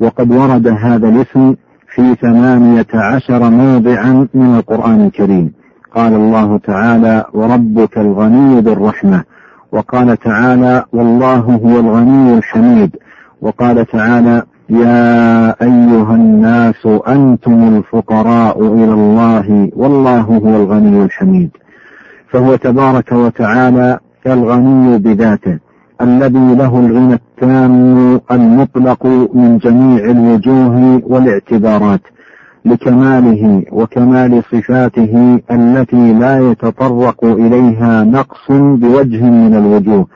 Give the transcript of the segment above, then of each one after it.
وقد ورد هذا الاسم في ثمانية عشر موضعا من القرآن الكريم. قال الله تعالى وربك الغني بالرحمة وقال تعالى والله هو الغني الحميد وقال تعالى يا أيها الناس أنتم الفقراء إلى الله والله هو الغني الحميد فهو تبارك وتعالى الغني بذاته. الذي له الغنى التام المطلق من جميع الوجوه والاعتبارات لكماله وكمال صفاته التي لا يتطرق إليها نقص بوجه من الوجوه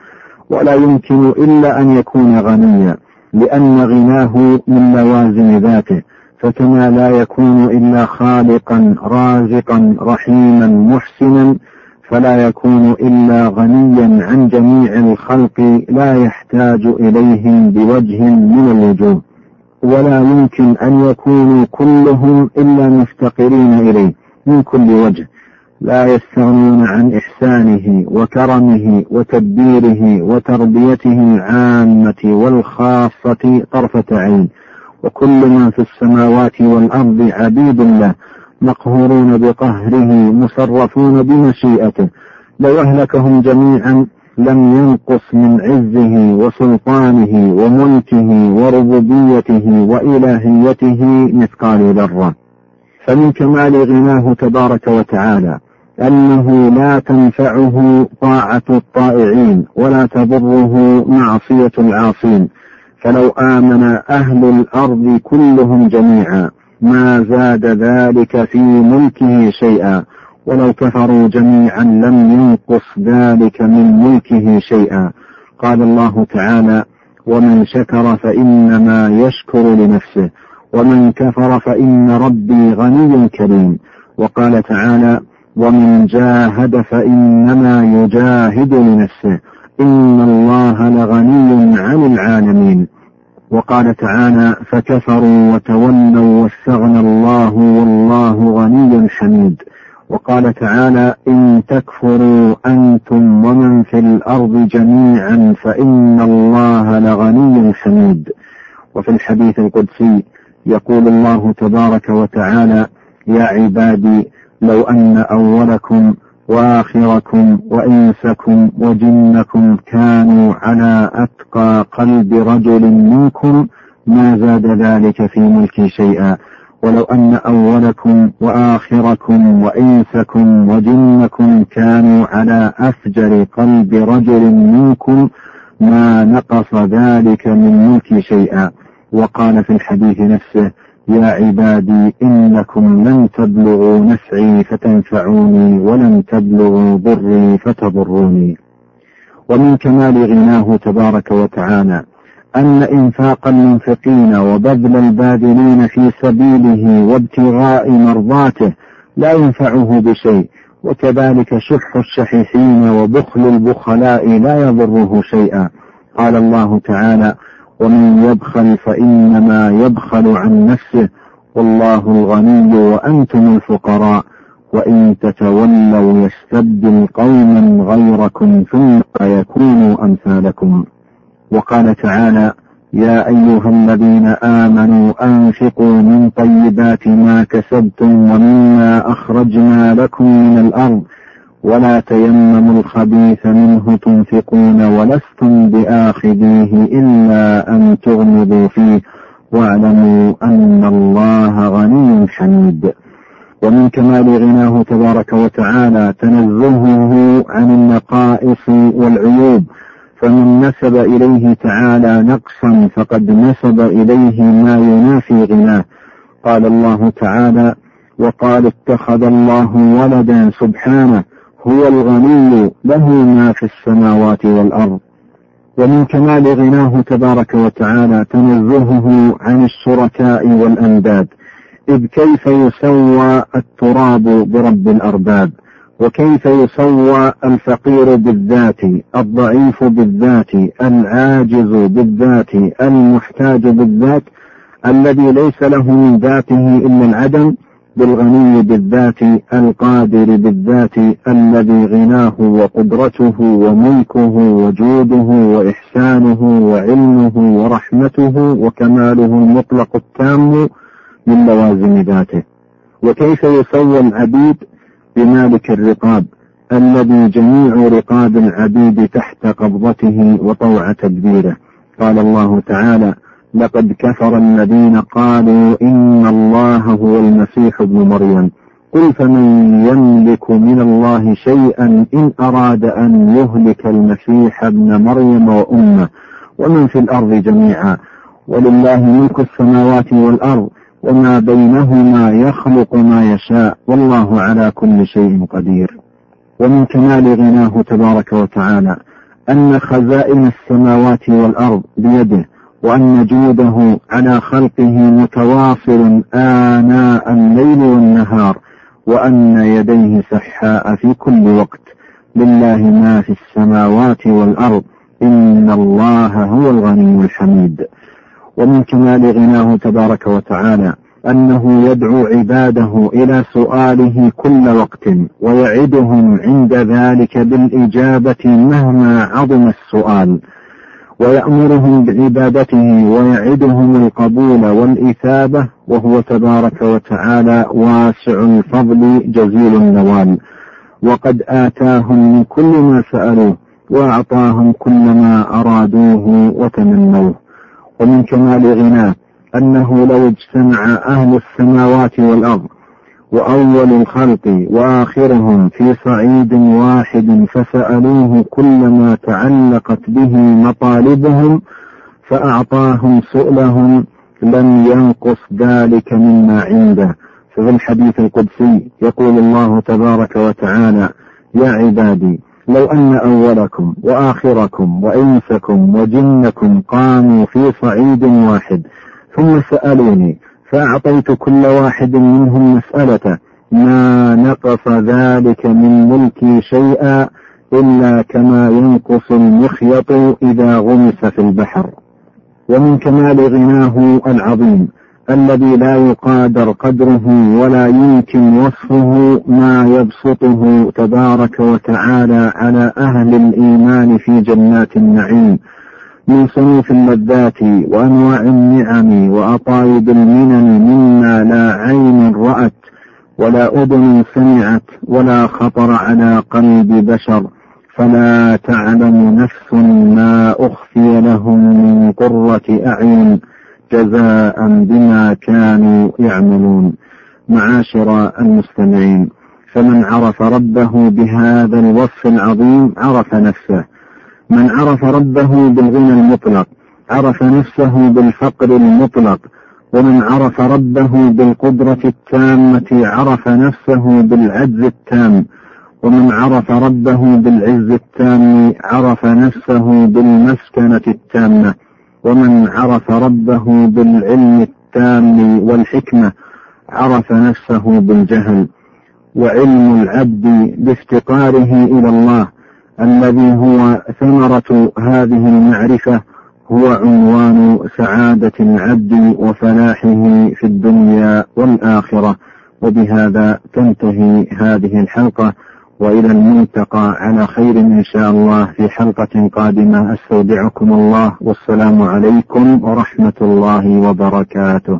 ولا يمكن إلا أن يكون غنيا لأن غناه من لوازم ذاته فكما لا يكون إلا خالقا رازقا رحيما محسنا فلا يكون إلا غنيا عن جميع الخلق لا يحتاج إليهم بوجه من الوجوه. ولا يمكن أن يكونوا كلهم إلا مفتقرين إليه من كل وجه. لا يستغنون عن إحسانه وكرمه وتدبيره وتربيته العامة والخاصة طرفة عين. وكل من في السماوات والأرض عبيد له. مقهورون بقهره مصرفون بمشيئته. لو أهلكهم جميعا لم ينقص من عزه وسلطانه وملكه وربوبيته وإلهيته مثقال ذرة. فمن كمال غناه تبارك وتعالى أنه لا تنفعه طاعة الطائعين ولا تضره معصية العاصين. فلو آمن أهل الأرض كلهم جميعا ما زاد ذلك في ملكه شيئا. ولو كفروا جميعا لم ينقص ذلك من ملكه شيئا. قال الله تعالى ومن شكر فإنما يشكر لنفسه ومن كفر فإن ربي غني كريم. وقال تعالى ومن جاهد فإنما يجاهد لنفسه. إن الله لغني عن العالمين. وقال تعالى فكفروا وتولوا واستغنى الله والله غني حميد. وقال تعالى إن تكفروا أنتم ومن في الأرض جميعا فإن الله لغني حميد. وفي الحديث القدسي يقول الله تبارك وتعالى يا عبادي لو أن أولكم وآخركم وإنسكم وجنكم كانوا على أتقى قلب رجل منكم ما زاد ذلك في ملكي شيئا. ولو أن أولكم وآخركم وإنسكم وجنكم كانوا على أفجر قلب رجل منكم ما نقص ذلك من ملكي شيئا. وقال في الحديث نفسه يا عبادي إنكم لن تبلغوا نفعي فتنفعوني ولن تبلغوا ضري فتضروني. ومن كمال غناه تبارك وتعالى أن إنفاق المنفقين وبذل الباذلين في سبيله وابتغاء مرضاته لا ينفعه بشيء وكذلك شح الشحيحين وبخل البخلاء لا يضره شيئا. قال الله تعالى ومن يبخل فإنما يبخل عن نفسه. والله الغني وأنتم الفقراء. وإن تتولوا يستبدل قوما غيركم ثم يكونوا أمثالكم. وقال تعالى يا أيها الذين آمنوا أنفقوا من طيبات ما كسبتم ومما أخرجنا لكم من الأرض. ولا تيمموا الخبيث منه تنفقون ولستم بآخذيه إلا أن تغمضوا فيه واعلموا أن الله غني حميد ومن كمال غناه تبارك وتعالى تنزهه عن النقائص والعيوب فمن نسب إليه تعالى نقصا فقد نسب إليه ما ينافي غناه. قال الله تعالى وقال اتخذ الله ولدا سبحانه هو الغني له ما في السماوات والأرض ومن كمال غناه تبارك وتعالى تنزهه عن الشركاء والأنداد إذ كيف يسوى التراب برب الأرباب وكيف يسوى الفقير بالذات الضعيف بالذات العاجز بالذات المحتاج بالذات الذي ليس له من ذاته إلا العدم بالغني بالذات القادر بالذات الذي غناه وقدرته وملكه وجوده وإحسانه وعلمه ورحمته وكماله المطلق التام من لوازم ذاته. وكيف يسوى العبيد بمالك الرقاب الذي جميع رقاب العبيد تحت قبضته وطوع تدبيره؟ قال الله تعالى لقد كفر الذين قالوا إن الله هو المسيح ابن مريم. قل فمن يملك من الله شيئا إن أراد أن يهلك المسيح ابن مريم وأمه ومن في الأرض جميعا. ولله ملك السماوات والأرض وما بينهما يخلق ما يشاء. والله على كل شيء قدير. ومن كمال غناه تبارك وتعالى أن خزائن السماوات والأرض بيده وأن جوده على خلقه متواصل آناء الليل والنهار وأن يديه سحاء في كل وقت. لله ما في السماوات والأرض إن الله هو الغني الحميد. ومن كمال غناه تبارك وتعالى أنه يدعو عباده إلى سؤاله كل وقت ويعدهم عند ذلك بالإجابة مهما عظم السؤال. ويأمرهم بعبادته ويعدهم القبول والإثابة وهو تبارك وتعالى واسع الفضل جزيل النوال. وقد آتاهم من كل ما سألوه وأعطاهم كل ما أرادوه وتمنوه. ومن كمال غناه أنه لو اجتمع أهل السماوات والأرض وأول الخلق وآخرهم في صعيد واحد فسألوه كل ما تعلقت به مطالبهم فأعطاهم سؤلهم لم ينقص ذلك مما عنده. ففي الحديث القدسي يقول الله تبارك وتعالى يا عبادي لو أن أولكم وآخركم وإنسكم وجنكم قاموا في صعيد واحد ثم سألوني فأعطيت كل واحد منهم مسألته ما نقص ذلك من ملكي شيئا إلا كما ينقص المخيط إذا غمس في البحر. ومن كمال غناه العظيم الذي لا يقادر قدره ولا يمكن وصفه ما يبسطه تبارك وتعالى على أهل الإيمان في جنات النعيم. من صنوف اللذات وأنواع النعم وأطايب المنن مما لا عين رأت ولا أذن سمعت ولا خطر على قلب بشر فلا تعلم نفس ما أخفي لهم من قرة أعين جزاء بما كانوا يعملون. معاشر المستمعين فمن عرف ربه بهذا الوصف العظيم عرف نفسه. من عرف ربه بالغنى المطلق عرف نفسه بالفقر المطلق. ومن عرف ربه بالقدرة التامة عرف نفسه بالعجز التام. ومن عرف ربه بالعز التام عرف نفسه بالمسكنة التامة. ومن عرف ربه بالعلم التام والحكمة عرف نفسه بالجهل. وعلم العبد بافتقاره إلى الله. الذي هو ثمرة هذه المعرفة هو عنوان سعادة العبد وفلاحه في الدنيا والآخرة. وبهذا تنتهي هذه الحلقة وإلى الملتقى على خير إن شاء الله في حلقة قادمة. أستودعكم الله والسلام عليكم ورحمة الله وبركاته.